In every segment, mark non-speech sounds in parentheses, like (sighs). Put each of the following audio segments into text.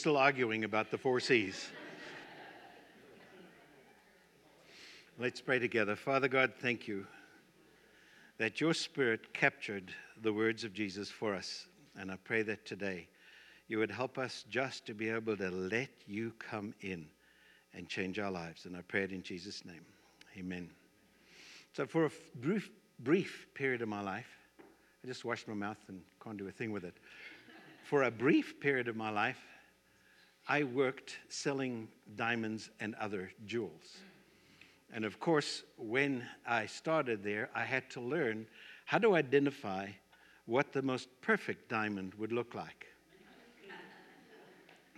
Still arguing about the four C's. Let's pray together. Father God, thank you that your Spirit captured the words of Jesus for us. And I pray that today you would help us just to be able to let you come in and change our lives. And I pray it in Jesus' name. Amen. So, for a brief, brief period of my life, I just washed my mouth and can't do a thing with it. For a brief period of my life, I worked selling diamonds and other jewels. And of course, when I started there, I had to learn how to identify what the most perfect diamond would look like.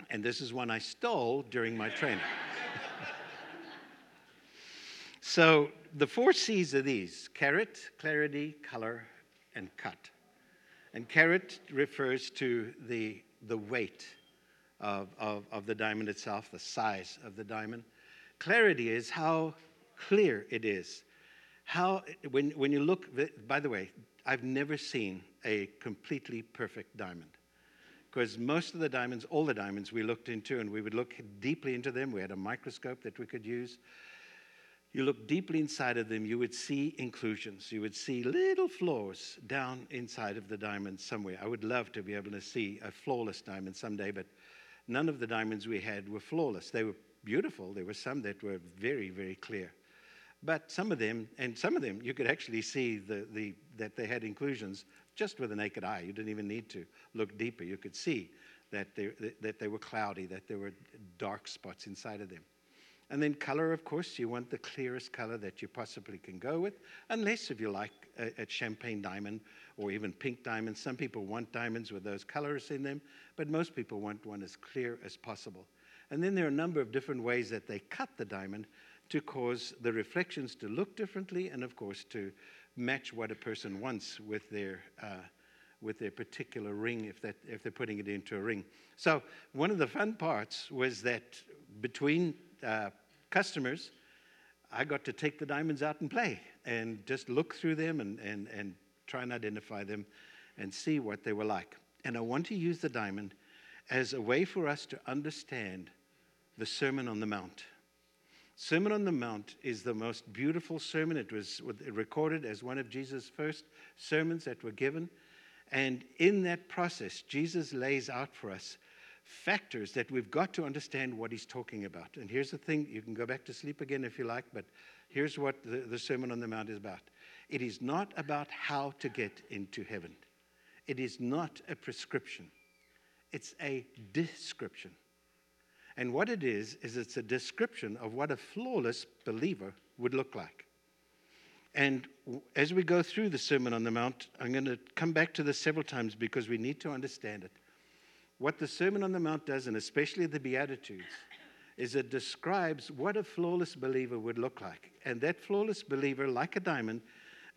And this is one I stole during my training. (laughs) so, the four C's are these carat, clarity, color, and cut. And carat refers to the, the weight of, of, of the diamond itself, the size of the diamond. Clarity is how clear it is. How, when, when you look, by the way, I've never seen a completely perfect diamond. Because most of the diamonds, all the diamonds we looked into, and we would look deeply into them. We had a microscope that we could use. You look deeply inside of them, you would see inclusions. You would see little flaws down inside of the diamond somewhere. I would love to be able to see a flawless diamond someday, but none of the diamonds we had were flawless. They were beautiful. There were some that were very, very clear. But some of them, and some of them, you could actually see the, the, that they had inclusions just with a naked eye. You didn't even need to look deeper. You could see that they, that they were cloudy, that there were dark spots inside of them. And then color, of course, you want the clearest color that you possibly can go with, unless if you like a, a, champagne diamond or even pink diamonds. Some people want diamonds with those colors in them, but most people want one as clear as possible. And then there are a number of different ways that they cut the diamond to cause the reflections to look differently and, of course, to match what a person wants with their. Uh, with their particular ring, if, that, if they're putting it into a ring. So, one of the fun parts was that between uh, customers, I got to take the diamonds out and play and just look through them and, and, and try and identify them and see what they were like. And I want to use the diamond as a way for us to understand the Sermon on the Mount. Sermon on the Mount is the most beautiful sermon. It was recorded as one of Jesus' first sermons that were given. And in that process, Jesus lays out for us factors that we've got to understand what he's talking about. And here's the thing you can go back to sleep again if you like, but here's what the, the Sermon on the Mount is about it is not about how to get into heaven, it is not a prescription, it's a description. And what it is, is it's a description of what a flawless believer would look like. And as we go through the Sermon on the Mount, I'm going to come back to this several times because we need to understand it. What the Sermon on the Mount does, and especially the Beatitudes, is it describes what a flawless believer would look like. And that flawless believer, like a diamond,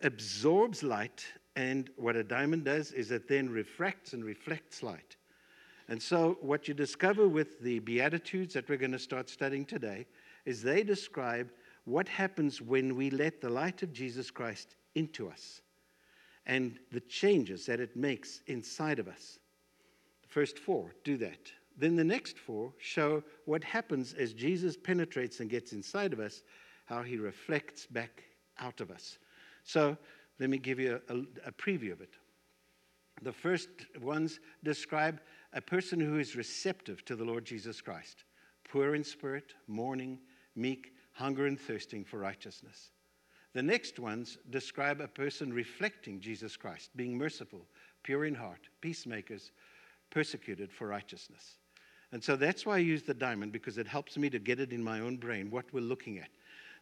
absorbs light. And what a diamond does is it then refracts and reflects light. And so, what you discover with the Beatitudes that we're going to start studying today is they describe what happens when we let the light of Jesus Christ into us and the changes that it makes inside of us. The First four do that. Then the next four show what happens as Jesus penetrates and gets inside of us, how he reflects back out of us. So let me give you a, a, a preview of it. The first ones describe a person who is receptive to the Lord Jesus Christ, poor in spirit, mourning, meek, hunger and thirsting for righteousness. The next ones describe a person reflecting Jesus Christ, being merciful, pure in heart, peacemakers, persecuted for righteousness. And so that's why I use the diamond because it helps me to get it in my own brain what we're looking at.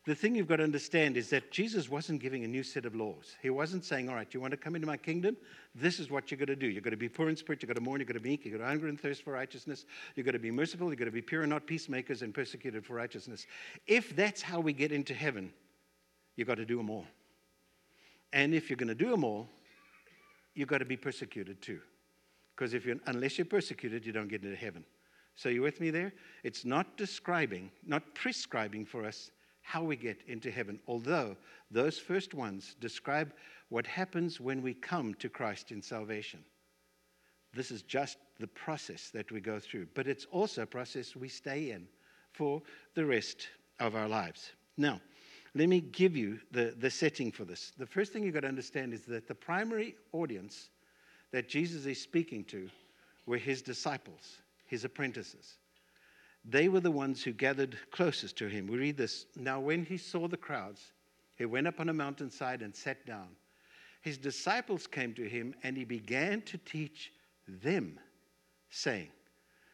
The thing you've got to understand is that Jesus wasn't giving a new set of laws. He wasn't saying, All right, you want to come into my kingdom? This is what you're going to do. You're going to be poor in spirit, you're going to mourn, you're going to be meek, you're going to hunger and thirst for righteousness, you're going to be merciful, you're going to be pure and not peacemakers and persecuted for righteousness. If that's how we get into heaven, you've got to do them all. And if you're going to do them all, you've got to be persecuted too. Because if you're, unless you're persecuted, you don't get into heaven. So you with me there? It's not describing, not prescribing for us how we get into heaven, although those first ones describe what happens when we come to Christ in salvation. This is just the process that we go through, but it's also a process we stay in for the rest of our lives. Now, let me give you the, the setting for this. The first thing you've got to understand is that the primary audience that Jesus is speaking to were his disciples, his apprentices. They were the ones who gathered closest to him. We read this. Now, when he saw the crowds, he went up on a mountainside and sat down. His disciples came to him, and he began to teach them, saying,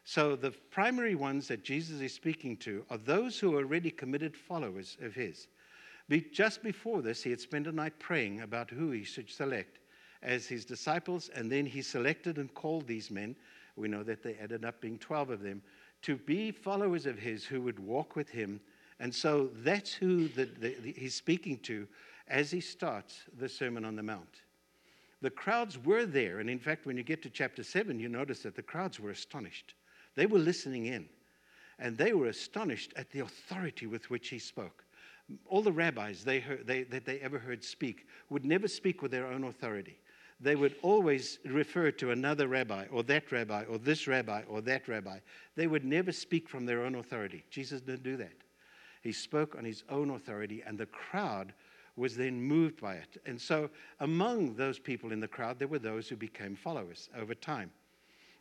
So, the primary ones that Jesus is speaking to are those who are already committed followers of his. Just before this, he had spent a night praying about who he should select as his disciples, and then he selected and called these men. We know that they ended up being 12 of them to be followers of his who would walk with him. And so that's who the, the, the, he's speaking to as he starts the Sermon on the Mount. The crowds were there, and in fact, when you get to chapter 7, you notice that the crowds were astonished. They were listening in, and they were astonished at the authority with which he spoke. All the rabbis they heard, they, that they ever heard speak would never speak with their own authority they would always refer to another rabbi or that rabbi or this rabbi or that rabbi. They would never speak from their own authority. Jesus didn't do that. He spoke on his own authority, and the crowd was then moved by it. And so, among those people in the crowd, there were those who became followers over time.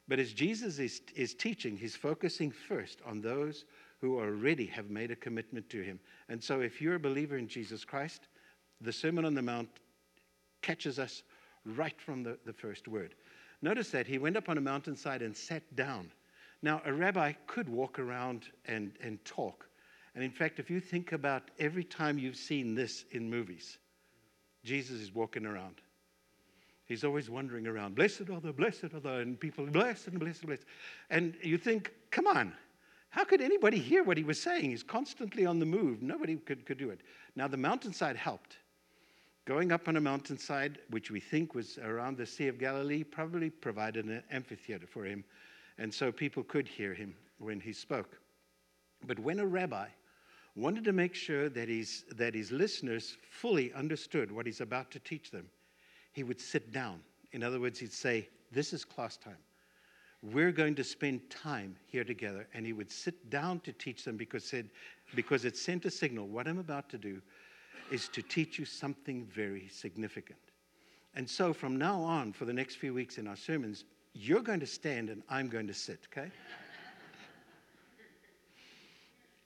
But as Jesus is, is teaching, he's focusing first on those who already have made a commitment to him. And so, if you're a believer in Jesus Christ, the Sermon on the Mount catches us right from the, the first word. Notice that he went up on a mountainside and sat down. Now, a rabbi could walk around and, and talk. And in fact, if you think about every time you've seen this in movies, Jesus is walking around. He's always wandering around. Blessed are the, blessed are the, and people, blessed and blessed blessed. And you think, come on, how could anybody hear what he was saying? He's constantly on the move. Nobody could, could do it. Now, the mountainside helped. Going up on a mountainside, which we think was around the Sea of Galilee, probably provided an amphitheater for him, and so people could hear him when he spoke. But when a rabbi wanted to make sure that his, that his listeners fully understood what he's about to teach them, he would sit down. In other words, he'd say, This is class time. We're going to spend time here together. And he would sit down to teach them because, said, because it sent a signal what I'm about to do is to teach you something very significant. And so from now on, for the next few weeks in our sermons, you're going to stand and I'm going to sit, okay?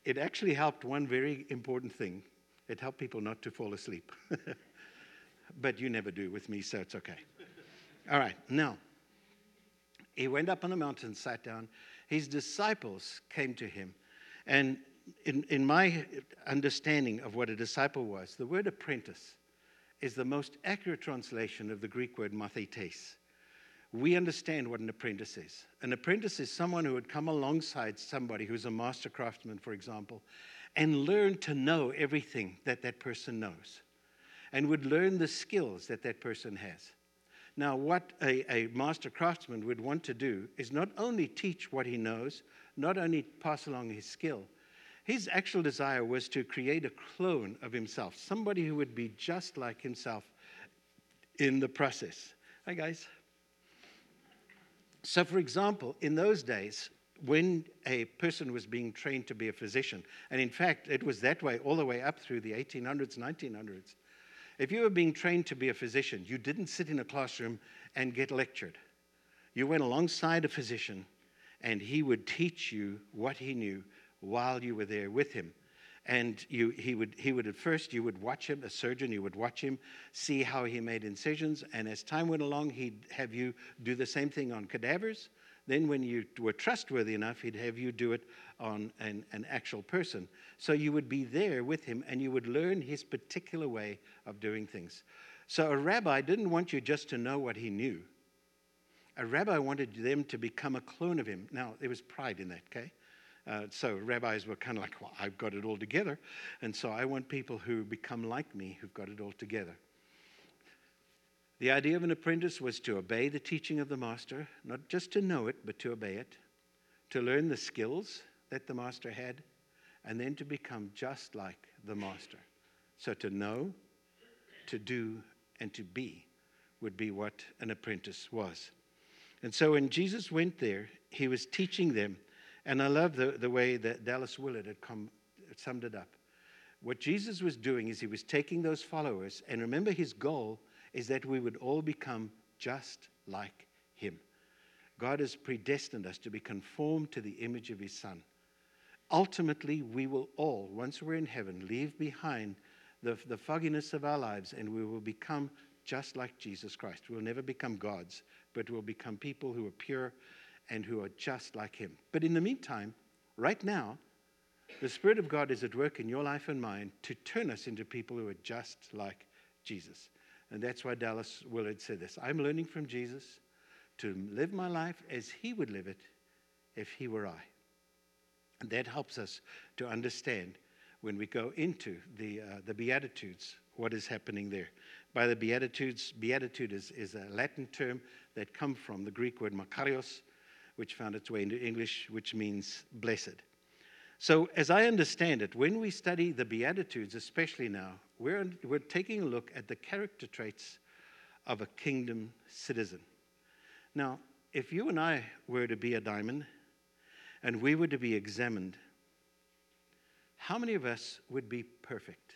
it actually helped one very important thing it helped people not to fall asleep. (laughs) but you never do with me, so it's okay. All right, now, he went up on the mountain, sat down. His disciples came to him, and in, in my understanding of what a disciple was, the word apprentice is the most accurate translation of the Greek word mathetes. We understand what an apprentice is. An apprentice is someone who would come alongside somebody who's a master craftsman, for example, and learn to know everything that that person knows and would learn the skills that that person has. Now, what a, a, master craftsman would want to do is not only teach what he knows, not only pass along his skill, his actual desire was to create a clone of himself, somebody who would be just like himself in the process. Hi, guys. So, for example, in those days, when a person was being trained to be a physician, and in fact, it was that way all the way up through the 1800s, 1900s. If you were being trained to be a physician, you didn't sit in a classroom and get lectured. You went alongside a physician, and he would teach you what he knew while you were there with him. And you, he, would, he would at first, you would watch him, a surgeon, you would watch him, see how he made incisions. And as time went along, he'd have you do the same thing on cadavers. Then, when you were trustworthy enough, he'd have you do it on an, an actual person. So you would be there with him and you would learn his particular way of doing things. So a rabbi didn't want you just to know what he knew. A rabbi wanted them to become a clone of him. Now, there was pride in that, okay? Uh, so rabbis were kind of like, well, I've got it all together. And so I want people who become like me, who've got it all together. The idea of an apprentice was to obey the teaching of the master, not just to know it, but to obey it, to learn the skills that the master had, and then to become just like the master. So to know, to do, and to be would be what an apprentice was. And so when Jesus went there, he was teaching them. And I love the, the way that Dallas Willard had come, summed it up. What Jesus was doing is he was taking those followers, and remember, his goal is that we would all become just like him. God has predestined us to be conformed to the image of his Son. Ultimately, we will all, once we're in heaven, leave behind the, the fogginess of our lives and we will become just like Jesus Christ. We'll never become gods, but we'll become people who are pure and who are just like him. But in the meantime, right now, the Spirit of God is at work in your life and mine to turn us into people who are just like Jesus. And that's why Dallas Willard said this I'm learning from Jesus to live my life as he would live it if he were I. And that helps us to understand when we go into the, uh, the Beatitudes what is happening there. By the Beatitudes, Beatitude is, is a Latin term that come from the Greek word makarios, which found its way into English, which means blessed. So, as I understand it, when we study the Beatitudes, especially now, we're, we're taking a look at the character traits of a kingdom citizen. Now, if you and I were to be a diamond and we were to be examined, how many of us would be perfect?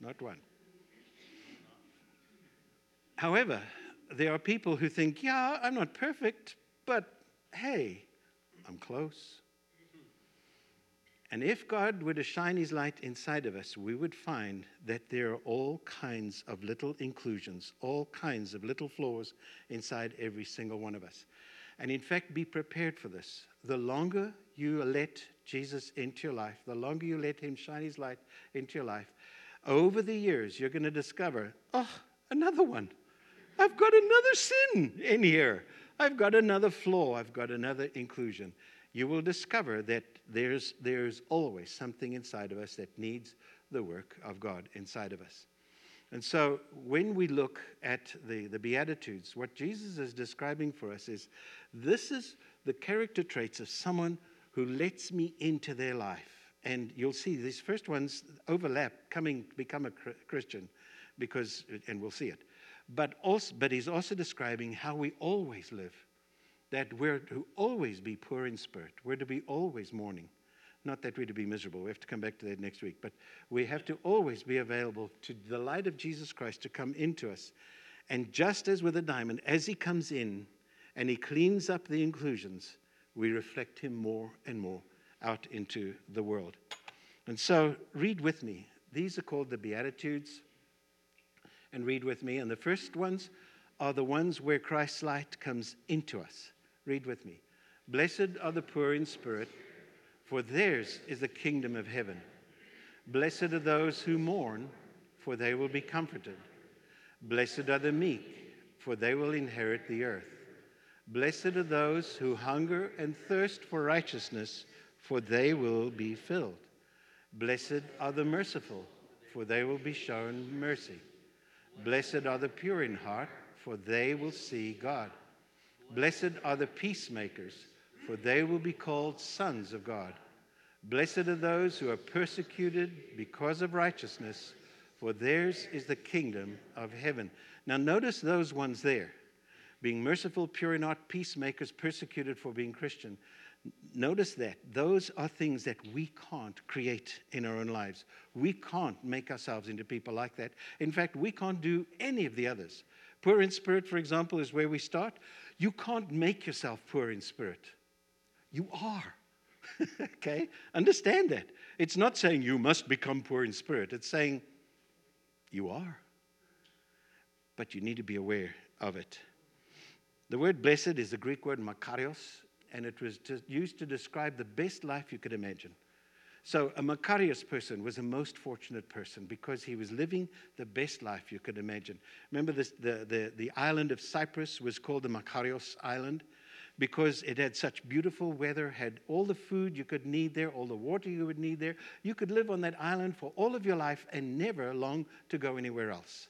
Not one. Not one. However, there are people who think, yeah, I'm not perfect, but hey, I'm close. And if God were to shine his light inside of us, we would find that there are all kinds of little inclusions, all kinds of little flaws inside every single one of us. And in fact, be prepared for this. The longer you let Jesus into your life, the longer you let him shine his light into your life, over the years, you're going to discover, oh, another one. I've got another sin in here. I've got another flaw. I've got another inclusion you will discover that there's, there's always something inside of us that needs the work of God inside of us. And so when we look at the, the Beatitudes, what Jesus is describing for us is this is the character traits of someone who lets me into their life. And you'll see these first ones overlap, coming to become a Christian, because, and we'll see it. But, also, but he's also describing how we always live that we're to always be poor in spirit. We're to be always mourning. Not that we're to be miserable. We have to come back to that next week. But we have to always be available to the light of Jesus Christ to come into us. And just as with a diamond, as he comes in and he cleans up the inclusions, we reflect him more and more out into the world. And so, read with me. These are called the Beatitudes. And read with me. And the first ones are the ones where Christ's light comes into us. Read with me. Blessed are the poor in spirit, for theirs is the kingdom of heaven. Blessed are those who mourn, for they will be comforted. Blessed are the meek, for they will inherit the earth. Blessed are those who hunger and thirst for righteousness, for they will be filled. Blessed are the merciful, for they will be shown mercy. Blessed are the pure in heart, for they will see God. Blessed are the peacemakers, for they will be called sons of God. Blessed are those who are persecuted because of righteousness, for theirs is the kingdom of heaven. Now, notice those ones there being merciful, pure in heart, peacemakers, persecuted for being Christian. Notice that. Those are things that we can't create in our own lives. We can't make ourselves into people like that. In fact, we can't do any of the others. Poor in spirit, for example, is where we start. You can't make yourself poor in spirit. You are. (laughs) okay? Understand that. It's not saying you must become poor in spirit, it's saying you are. But you need to be aware of it. The word blessed is the Greek word makarios, and it was used to describe the best life you could imagine. So, a Makarios person was a most fortunate person because he was living the best life you could imagine. Remember, this, the, the, the island of Cyprus was called the Makarios Island because it had such beautiful weather, had all the food you could need there, all the water you would need there. You could live on that island for all of your life and never long to go anywhere else.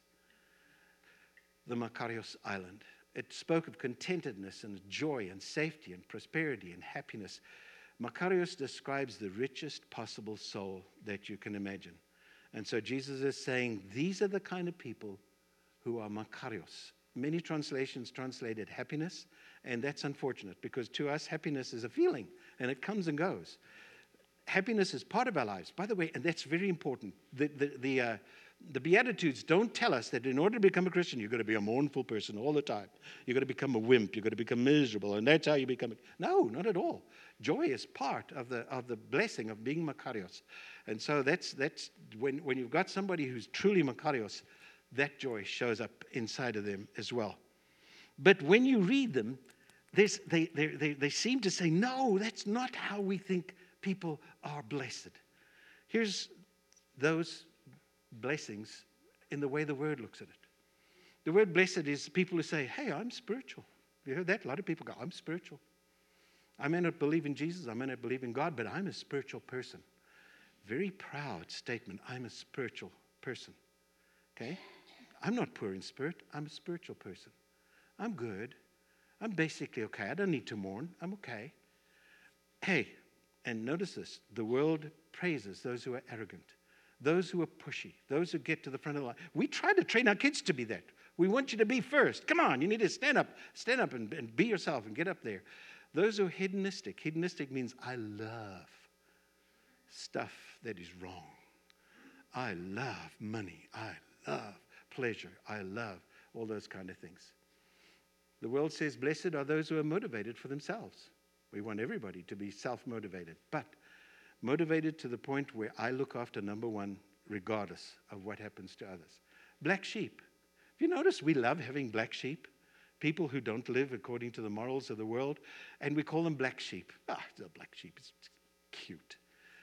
The Makarios Island. It spoke of contentedness and joy and safety and prosperity and happiness. Makarios describes the richest possible soul that you can imagine. And so Jesus is saying, these are the kind of people who are Makarios. Many translations translated happiness, and that's unfortunate because to us, happiness is a feeling and it comes and goes. Happiness is part of our lives, by the way, and that's very important. The, the, the, uh, the Beatitudes don't tell us that in order to become a Christian, you've got to be a mournful person all the time. You've got to become a wimp. You've got to become miserable, and that's how you become. No, not at all. Joy is part of the, of the blessing of being Makarios. And so that's, that's when, when you've got somebody who's truly Makarios, that joy shows up inside of them as well. But when you read them, they, they, they, they seem to say, no, that's not how we think people are blessed. Here's those blessings in the way the word looks at it. The word blessed is people who say, hey, I'm spiritual. You heard that? A lot of people go, I'm spiritual. I may not believe in Jesus, I may not believe in God, but I'm a spiritual person. Very proud statement. I'm a spiritual person. Okay? I'm not poor in spirit, I'm a spiritual person. I'm good. I'm basically okay. I don't need to mourn. I'm okay. Hey, and notice this the world praises those who are arrogant, those who are pushy, those who get to the front of the line. We try to train our kids to be that. We want you to be first. Come on, you need to stand up, stand up and, and be yourself and get up there. Those who are hedonistic, hedonistic means I love stuff that is wrong. I love money. I love pleasure. I love all those kind of things. The world says, Blessed are those who are motivated for themselves. We want everybody to be self motivated, but motivated to the point where I look after number one, regardless of what happens to others. Black sheep. Have you noticed we love having black sheep? People who don't live according to the morals of the world, and we call them black sheep. Ah, the black sheep is cute.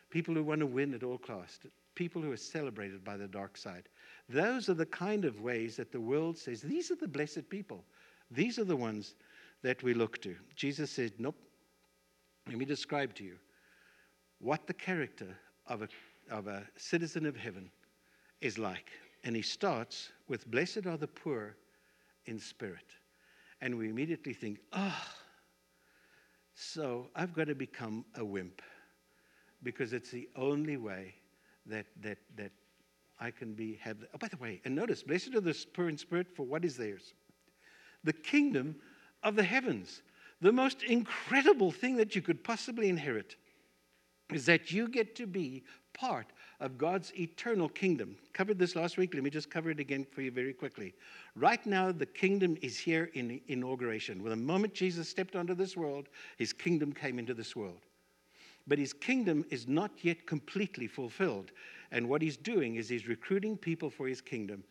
People who want to win at all costs, people who are celebrated by the dark side. Those are the kind of ways that the world says these are the blessed people. These are the ones that we look to. Jesus said, Nope. Let me describe to you what the character of a, of a citizen of heaven is like. And he starts with, Blessed are the poor in spirit. And we immediately think, oh, so I've got to become a wimp because it's the only way that, that, that I can be, have. Oh, by the way, and notice, blessed are the poor in spirit, for what is theirs? the kingdom of the heavens. The most incredible thing that you could possibly inherit is that you get to be part of God's eternal kingdom. Covered this last week. Let me just cover it again for you very quickly. Right now, the kingdom is here in inauguration. Well, the moment Jesus stepped onto this world, his kingdom came into this world. But his kingdom is not yet completely fulfilled. And what he's doing is he's recruiting people for his kingdom,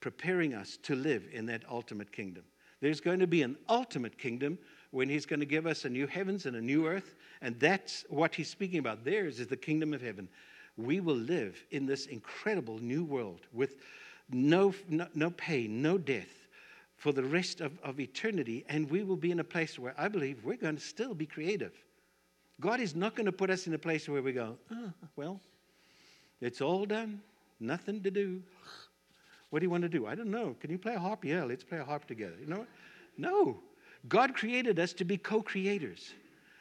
preparing us to live in that ultimate kingdom. There's going to be an ultimate kingdom when he's going to give us a new heavens and a new earth. And that's what he's speaking about. Theirs is the kingdom of heaven. We will live in this incredible new world with no, no, no pain, no death for the rest of, of eternity. And we will be in a place where I believe we're going to still be creative. God is not going to put us in a place where we go, oh, well, it's all done, nothing to do. What do you want to do? I don't know. Can you play a harp? Yeah, let's play a harp together. You know what? No. God created us to be co creators.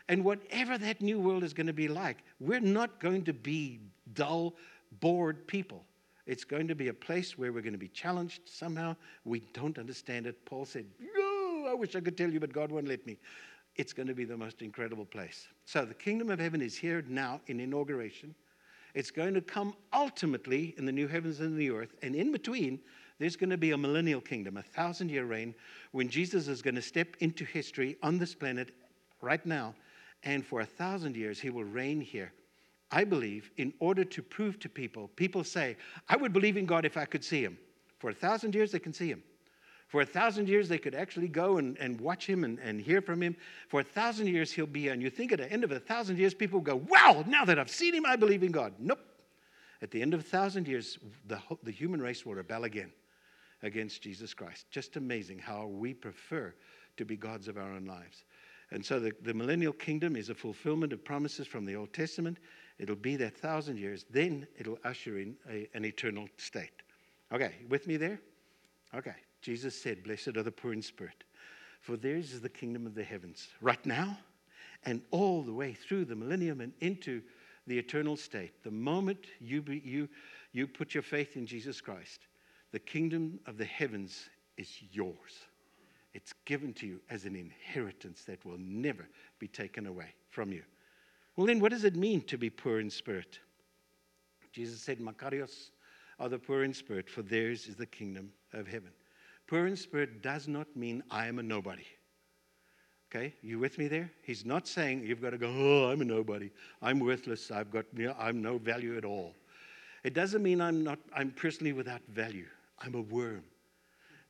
And whatever that new world is going to be like, we're not going to be dull, bored people. It's going to be a place where we're going to be challenged somehow. We don't understand it. Paul said, I wish I could tell you, but God won't let me. It's going to be the most incredible place. So the kingdom of heaven is here now in inauguration. It's going to come ultimately in the new heavens and the new earth. And in between, there's going to be a millennial kingdom, a thousand year reign, when Jesus is going to step into history on this planet right now. And for a thousand years, he will reign here. I believe, in order to prove to people, people say, I would believe in God if I could see him. For a thousand years, they can see him. For a thousand years, they could actually go and, and watch him and, and hear from him. For a thousand years, he'll be here. And you think at the end of a thousand years, people go, Wow, now that I've seen him, I believe in God. Nope. At the end of a thousand years, the, the human race will rebel again against Jesus Christ. Just amazing how we prefer to be gods of our own lives. And so the, the millennial kingdom is a fulfillment of promises from the Old Testament. It'll be that thousand years. Then it'll usher in a, an eternal state. Okay, with me there? Okay. Jesus said, Blessed are the poor in spirit, for theirs is the kingdom of the heavens. Right now, and all the way through the millennium and into the eternal state, the moment you, be, you, you put your faith in Jesus Christ, the kingdom of the heavens is yours. It's given to you as an inheritance that will never be taken away from you. Well, then, what does it mean to be poor in spirit? Jesus said, Makarios are the poor in spirit, for theirs is the kingdom of heaven. Poor in spirit does not mean I am a nobody. Okay, you with me there? He's not saying you've got to go, oh, I'm a nobody. I'm worthless. I've got, you know, I'm no value at all. It doesn't mean I'm not, I'm personally without value. I'm a worm.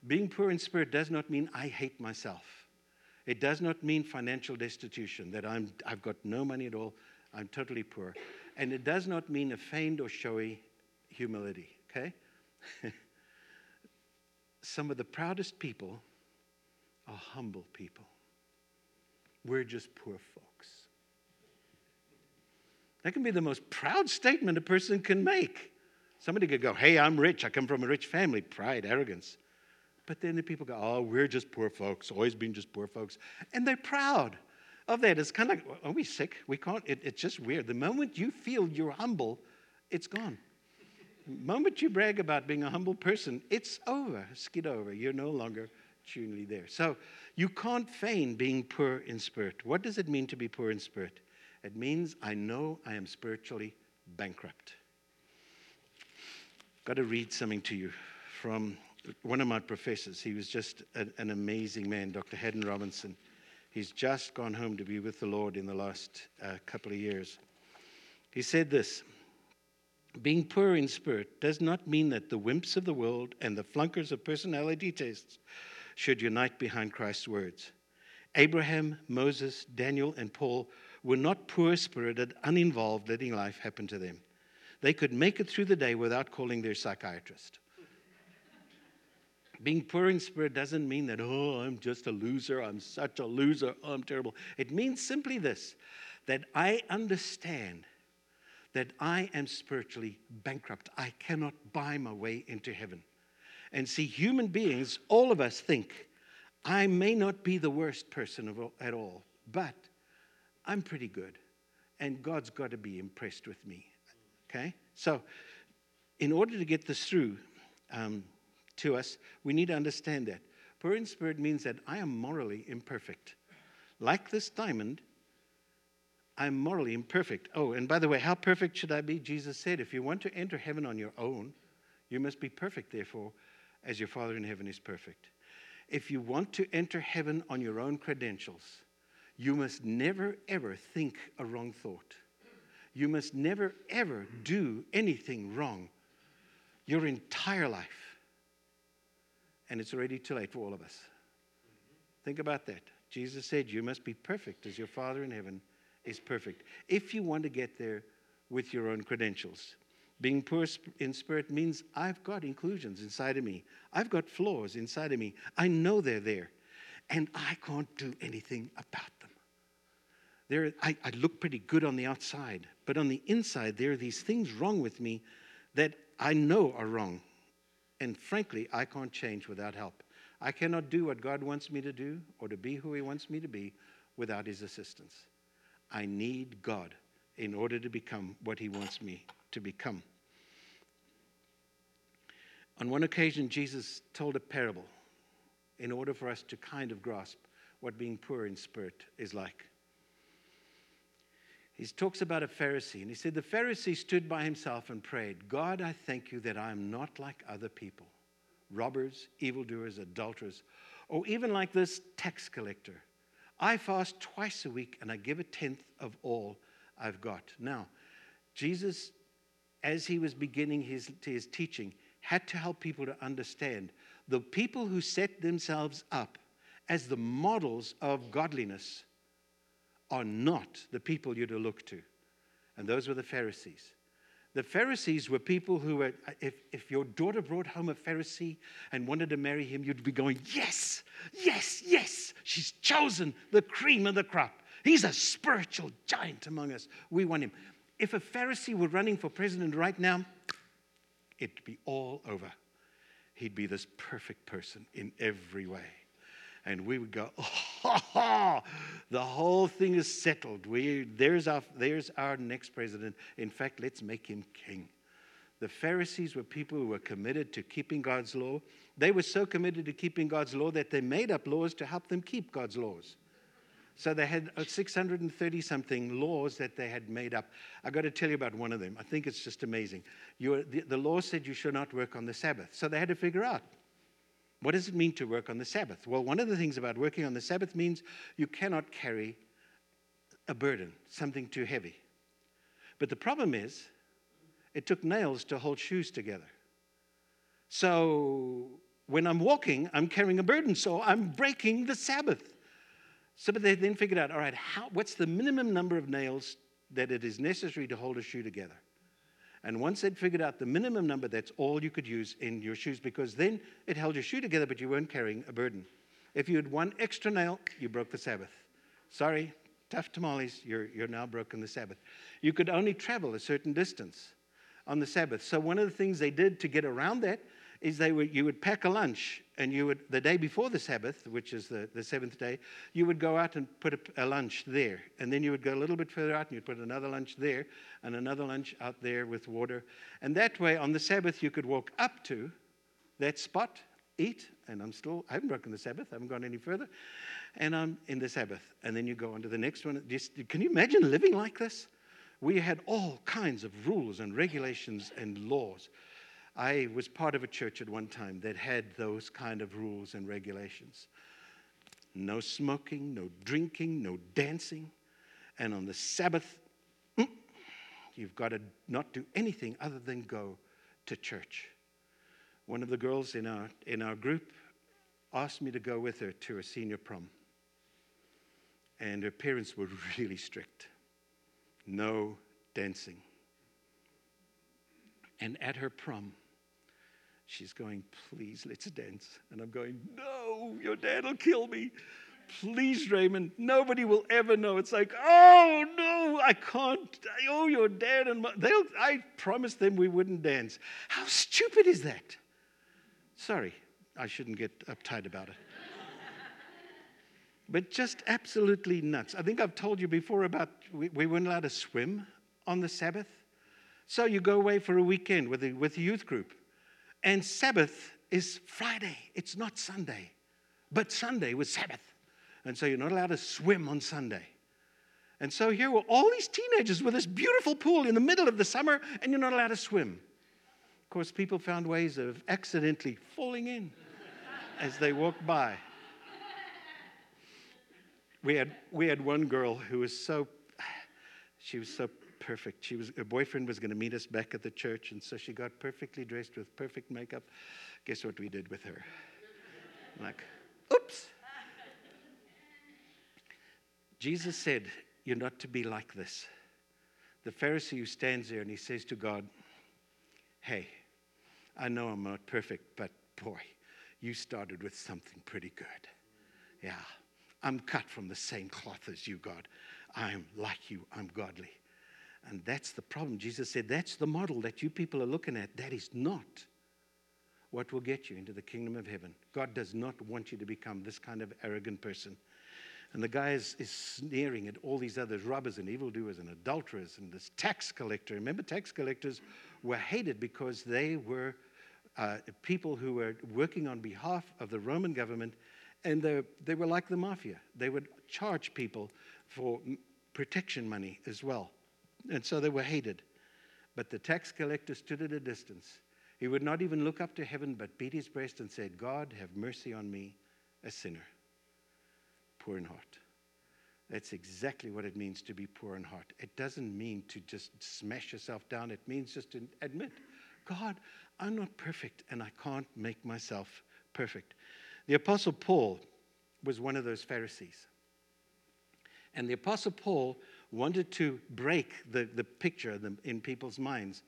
Being poor in spirit does not mean I hate myself. It does not mean financial destitution, that I'm, I've got no money at all. I'm totally poor. And it does not mean a feigned or showy humility, okay? (laughs) Some of the proudest people are humble people. We're just poor folks. That can be the most proud statement a person can make. Somebody could go, Hey, I'm rich. I come from a rich family. Pride, arrogance. But then the people go, Oh, we're just poor folks, always been just poor folks. And they're proud of that. It's kind of like, Are we sick? We can't. It, it's just weird. The moment you feel you're humble, it's gone. The moment you brag about being a humble person, it's over. Skid over. You're no longer truly there. So you can't feign being poor in spirit. What does it mean to be poor in spirit? It means I know I am spiritually bankrupt. Got to read something to you from one of my professors. He was just a, an amazing man, Dr. Haddon Robinson. He's just gone home to be with the Lord in the last uh, couple of years. He said this Being poor in spirit does not mean that the wimps of the world and the flunkers of personality tests should unite behind Christ's words. Abraham, Moses, Daniel, and Paul were not poor spirited, uninvolved, letting life happen to them. They could make it through the day without calling their psychiatrist. Being poor in spirit doesn't mean that, oh, I'm just a loser, I'm such a loser, oh, I'm terrible. It means simply this that I understand that I am spiritually bankrupt. I cannot buy my way into heaven. And see, human beings, all of us think, I may not be the worst person all, at all, but I'm pretty good. And God's got to be impressed with me. Okay? So, in order to get this through um, to us, we need to understand that. Poor in spirit means that I am morally imperfect. Like this diamond, I'm morally imperfect. Oh, and by the way, how perfect should I be? Jesus said, if you want to enter heaven on your own, you must be perfect, therefore, as your Father in heaven is perfect. If you want to enter heaven on your own credentials, you must never, ever think a wrong thought. You must never, ever do anything wrong your entire life. And it's already too late for all of us. Think about that. Jesus said, You must be perfect as your Father in heaven is perfect. If you want to get there with your own credentials, being poor in spirit means I've got inclusions inside of me. I've got flaws inside of me. I know they're there. And I can't do anything about them. There, I, I look pretty good on the outside, but on the inside, there are these things wrong with me that I know are wrong. And frankly, I can't change without help. I cannot do what God wants me to do or to be who He wants me to be without His assistance. I need God in order to become what He wants me to become. On one occasion, Jesus told a parable in order for us to kind of grasp what being poor in spirit is like. He talks about a Pharisee, and he said, The Pharisee stood by himself and prayed, God, I thank you that I am not like other people, robbers, evildoers, adulterers, or even like this tax collector. I fast twice a week and I give a tenth of all I've got. Now, Jesus as he was beginning his, his teaching, had to help people to understand the people who set themselves up as the models of godliness are not the people you're to look to. And those were the Pharisees. The Pharisees were people who were, if, if your daughter brought home a Pharisee and wanted to marry him, you'd be going, Yes, yes, yes, she's chosen the cream of the crop. He's a spiritual giant among us. We want him. If a Pharisee were running for president right now, it'd be all over. He'd be this perfect person in every way. And we would go, (laughs) oh, the whole thing is settled. We, there's, our, there's our next president. In fact, let's make him king. The Pharisees were people who were committed to keeping God's law. They were so committed to keeping God's law that they made up laws to help them keep God's laws. So they had 630 something laws that they had made up. I got to tell you about one of them. I think it's just amazing. The, the law said you should not work on the Sabbath. So they had to figure out what does it mean to work on the Sabbath? Well, one of the things about working on the Sabbath means you cannot carry a burden, something too heavy. But the problem is, it took nails to hold shoes together. So when I'm walking, I'm carrying a burden, so I'm breaking the Sabbath. So but they then figured out, all right, how, what's the minimum number of nails that it is necessary to hold a shoe together? And once they'd figured out the minimum number, that's all you could use in your shoes because then it held your shoe together, but you weren't carrying a burden. If you had one extra nail, you broke the Sabbath. Sorry, tough tamales, you're, you're now broken the Sabbath. You could only travel a certain distance on the Sabbath. So one of the things they did to get around that is they would you would pack a lunch and you would the day before the Sabbath, which is the, the seventh day, you would go out and put a, a lunch there. And then you would go a little bit further out and you'd put another lunch there and another lunch out there with water. And that way on the Sabbath you could walk up to that spot, eat, and I'm still I haven't broken the Sabbath, I haven't gone any further, and I'm in the Sabbath. And then you go on to the next one. Just, can you imagine living like this? we had all kinds of rules and regulations and laws. I was part of a church at one time that had those kind of rules and regulations. No smoking, no drinking, no dancing. And on the Sabbath, mm, you've got to not do anything other than go to church. One of the girls in our, in our group asked me to go with her to a senior prom. And her parents were really strict no dancing. And at her prom, she's going, Please, let's dance. And I'm going, No, your dad will kill me. Please, Raymond, nobody will ever know. It's like, oh no, I can't. Oh, your dad and they'll. I promised them we wouldn't dance. How stupid is that? Sorry, I shouldn't get uptight about it but just absolutely nuts. I think I've told you before about we, we weren't allowed to swim on the Sabbath. So you go away for a weekend with the, with the youth group. And Sabbath is Friday, it's not Sunday. But Sunday was Sabbath. And so you're not allowed to swim on Sunday. And so here were all these teenagers with this beautiful pool in the middle of the summer, and you're not allowed to swim. Of course, people found ways of accidentally falling in (laughs) as they walked by we had, we had one girl who was so, (sighs) she was so perfect. She was, her boyfriend was going to meet us back at the church, and so she got perfectly dressed with perfect makeup. Guess what we did with her? Like, oops. Jesus said, You're not to be like this. The Pharisee who stands there and he says to God, Hey, I know I'm not perfect, but boy, you started with something pretty good. Yeah. I'm cut from the same cloth as you, God. I'm like you, I'm godly. And that's the problem. Jesus said, That's the model that you people are looking at. That is not what will get you into the kingdom of heaven. God does not want you to become this kind of arrogant person. And the guy is, is sneering at all these others robbers and evildoers and adulterers and this tax collector. Remember, tax collectors were hated because they were uh, people who were working on behalf of the Roman government and they, they were like the mafia. They would charge people for protection money as well. And so they were hated. But the tax collector stood at a distance. He would not even look up to heaven, but beat his breast and said, God, have mercy on me, a sinner, poor in heart. That's exactly what it means to be poor in heart. It doesn't mean to just smash yourself down, it means just to admit, God, I'm not perfect and I can't make myself perfect. The Apostle Paul was one of those Pharisees. And the Apostle Paul wanted to break the, the picture in people's minds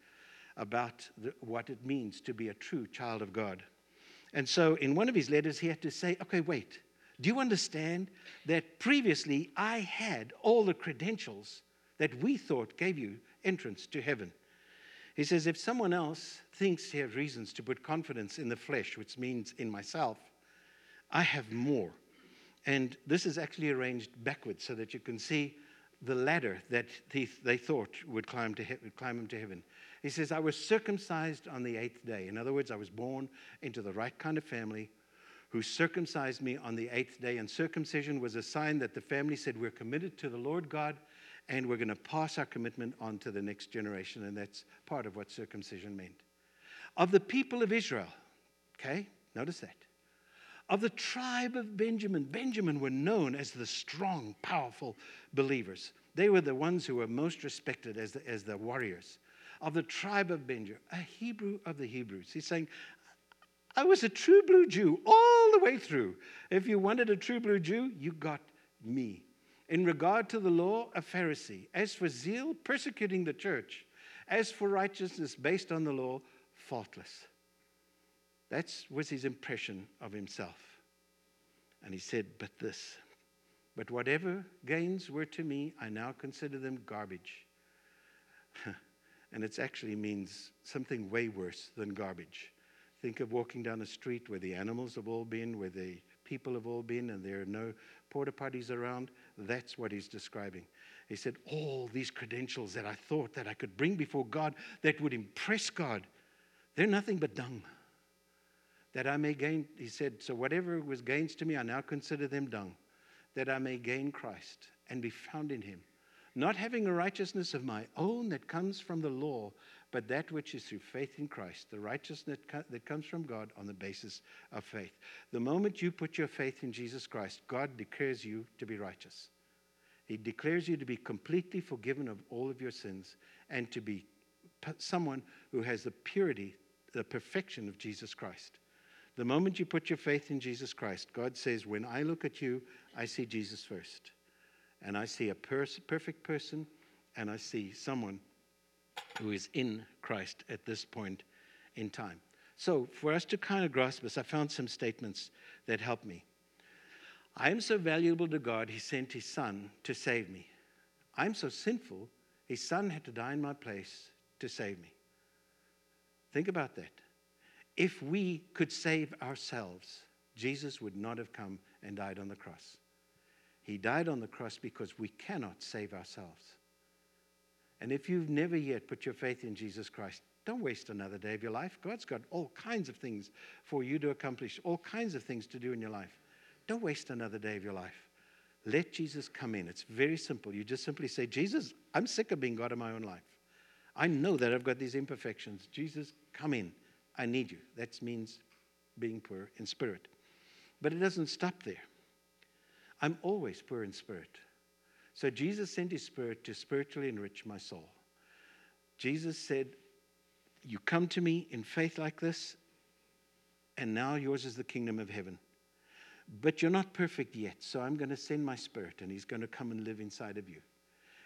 about the, what it means to be a true child of God. And so in one of his letters, he had to say, okay, wait. Do you understand that previously I had all the credentials that we thought gave you entrance to heaven? He says, if someone else thinks he has reasons to put confidence in the flesh, which means in myself, I have more. And this is actually arranged backwards so that you can see the ladder that he, they thought would climb, to he, would climb him to heaven. He says, I was circumcised on the eighth day. In other words, I was born into the right kind of family who circumcised me on the eighth day. And circumcision was a sign that the family said, We're committed to the Lord God and we're going to pass our commitment on to the next generation. And that's part of what circumcision meant. Of the people of Israel, okay, notice that. Of the tribe of Benjamin, Benjamin were known as the strong, powerful believers. They were the ones who were most respected as the, as the warriors. Of the tribe of Benjamin, a Hebrew of the Hebrews. He's saying, I was a true blue Jew all the way through. If you wanted a true blue Jew, you got me. In regard to the law, a Pharisee. As for zeal, persecuting the church. As for righteousness based on the law, faultless. That was his impression of himself. And he said, But this, but whatever gains were to me, I now consider them garbage. (laughs) and it actually means something way worse than garbage. Think of walking down a street where the animals have all been, where the people have all been, and there are no porta potties around. That's what he's describing. He said, All these credentials that I thought that I could bring before God that would impress God, they're nothing but dung. That I may gain, he said, so whatever was gains to me, I now consider them dung, that I may gain Christ and be found in him, not having a righteousness of my own that comes from the law, but that which is through faith in Christ, the righteousness that comes from God on the basis of faith. The moment you put your faith in Jesus Christ, God declares you to be righteous. He declares you to be completely forgiven of all of your sins and to be someone who has the purity, the perfection of Jesus Christ. The moment you put your faith in Jesus Christ, God says, When I look at you, I see Jesus first. And I see a pers- perfect person, and I see someone who is in Christ at this point in time. So, for us to kind of grasp this, I found some statements that help me. I am so valuable to God, He sent His Son to save me. I'm so sinful, His Son had to die in my place to save me. Think about that. If we could save ourselves, Jesus would not have come and died on the cross. He died on the cross because we cannot save ourselves. And if you've never yet put your faith in Jesus Christ, don't waste another day of your life. God's got all kinds of things for you to accomplish, all kinds of things to do in your life. Don't waste another day of your life. Let Jesus come in. It's very simple. You just simply say, Jesus, I'm sick of being God in my own life. I know that I've got these imperfections. Jesus, come in. I need you. That means being poor in spirit. But it doesn't stop there. I'm always poor in spirit. So Jesus sent his spirit to spiritually enrich my soul. Jesus said, You come to me in faith like this, and now yours is the kingdom of heaven. But you're not perfect yet, so I'm going to send my spirit, and he's going to come and live inside of you.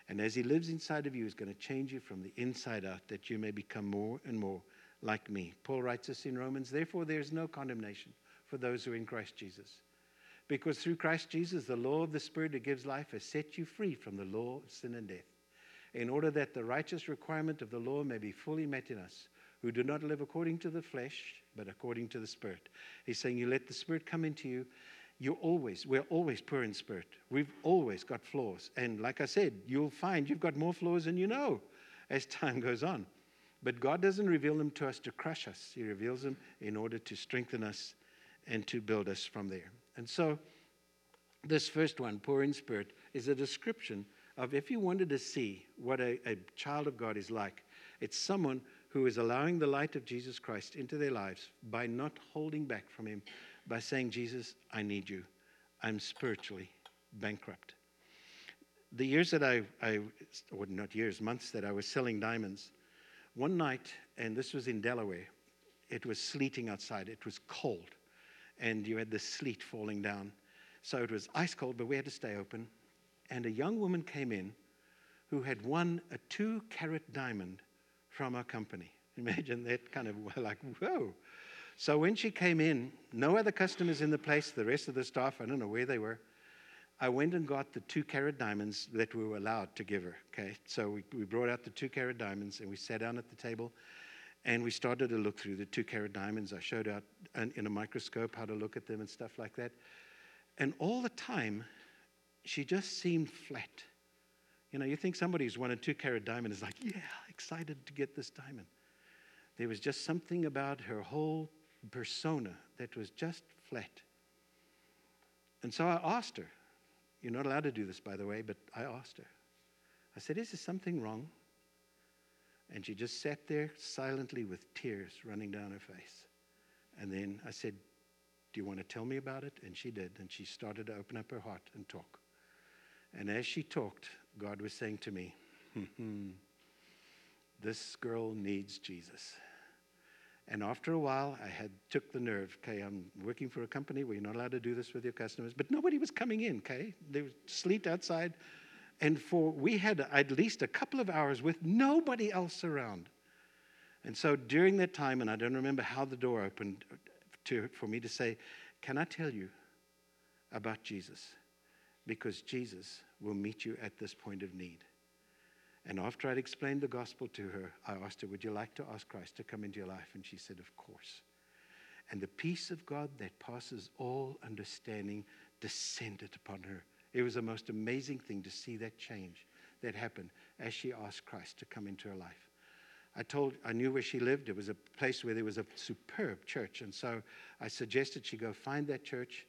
And as he lives inside of you, he's going to change you from the inside out that you may become more and more like me. Paul writes us in Romans, therefore, there is no condemnation for those who are in Christ Jesus. Because through Christ Jesus, the law of the Spirit that gives life has set you free from the law of sin and death, in order that the righteous requirement of the law may be fully met in us, who do not live according to the flesh, but according to the Spirit. He's saying, You let the Spirit come into you. You're always, we're always poor in spirit. We've always got flaws. And like I said, you'll find you've got more flaws than you know as time goes on. But God doesn't reveal them to us to crush us, He reveals them in order to strengthen us and to build us from there. And so, this first one, poor in spirit, is a description of if you wanted to see what a, a, child of God is like, it's someone who is allowing the light of Jesus Christ into their lives by not holding back from Him, by saying, Jesus, I need you. I'm spiritually bankrupt. The years that I, I or not years, months that I was selling diamonds, one night, and this was in Delaware, it was sleeting outside, it was cold and you had the sleet falling down. So it was ice cold, but we had to stay open. And a young woman came in who had won a two carat diamond from our company. (laughs) Imagine that kind of (laughs) like, whoa. So when she came in, no other customers in the place, the rest of the staff, I don't know where they were. I went and got the two carat diamonds that we were allowed to give her. Okay, so we, we brought out the two carat diamonds and we sat down at the table and we started to look through the two carat diamonds. I showed out in a microscope how to look at them and stuff like that. And all the time, she just seemed flat. You know, you think somebody who's won a two carat diamond is like, yeah, excited to get this diamond. There was just something about her whole persona that was just flat. And so I asked her, you're not allowed to do this, by the way, but I asked her. I said, Is there something wrong? And she just sat there silently with tears running down her face. And then I said, Do you want to tell me about it? And she did. And she started to open up her heart and talk. And as she talked, God was saying to me, (laughs) hmm, hmm, This girl needs Jesus. And after a while, I had took the nerve. Okay, I'm working for a company where you're not allowed to do this with your customers, but nobody was coming in. Okay, there was sleet outside, and for we had at least a couple of hours with nobody else around. And so during that time, and I don't remember how the door opened to, for me to say, "Can I tell you about Jesus?" Because Jesus will meet you at this point of need. And after I'd explained the gospel to her, I asked her, Would you like to ask Christ to come into your life? And she said, Of course. And the peace of God that passes all understanding descended upon her. It was the most amazing thing to see that change that happened as she asked Christ to come into her life. I told, I knew where she lived. It was a place where there was a superb church. And so I suggested she go find that church.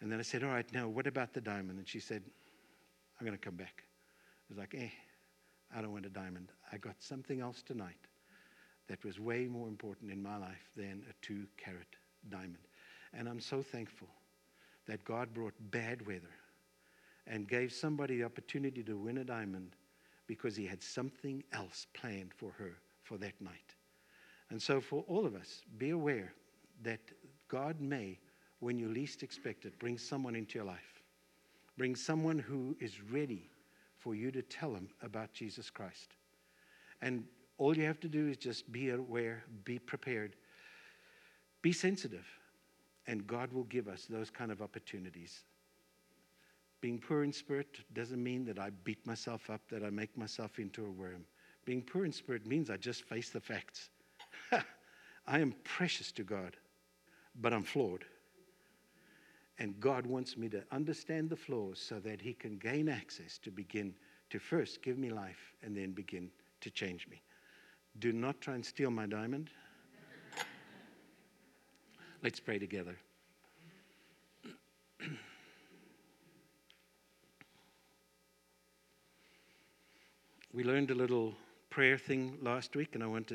And then I said, All right, now what about the diamond? And she said, I'm going to come back. I was like, Eh, I don't want a diamond. I got something else tonight that was way more important in my life than a two carat diamond. And I'm so thankful that God brought bad weather and gave somebody the opportunity to win a diamond because he had something else planned for her for that night. And so, for all of us, be aware that God may, when you least expect it, bring someone into your life, bring someone who is ready for you to tell them about Jesus Christ. And all you have to do is just be aware, be prepared, be sensitive, and God will give us those kind of opportunities. Being poor in spirit doesn't mean that I beat myself up, that I make myself into a worm. Being poor in spirit means I just face the facts. (laughs) I am precious to God, but I'm flawed. And God wants me to understand the flaws so that He can gain access to begin to first give me life and then begin to change me. Do not try and steal my diamond. Let's pray together. (clears throat) we learned a little prayer thing last week, and I want to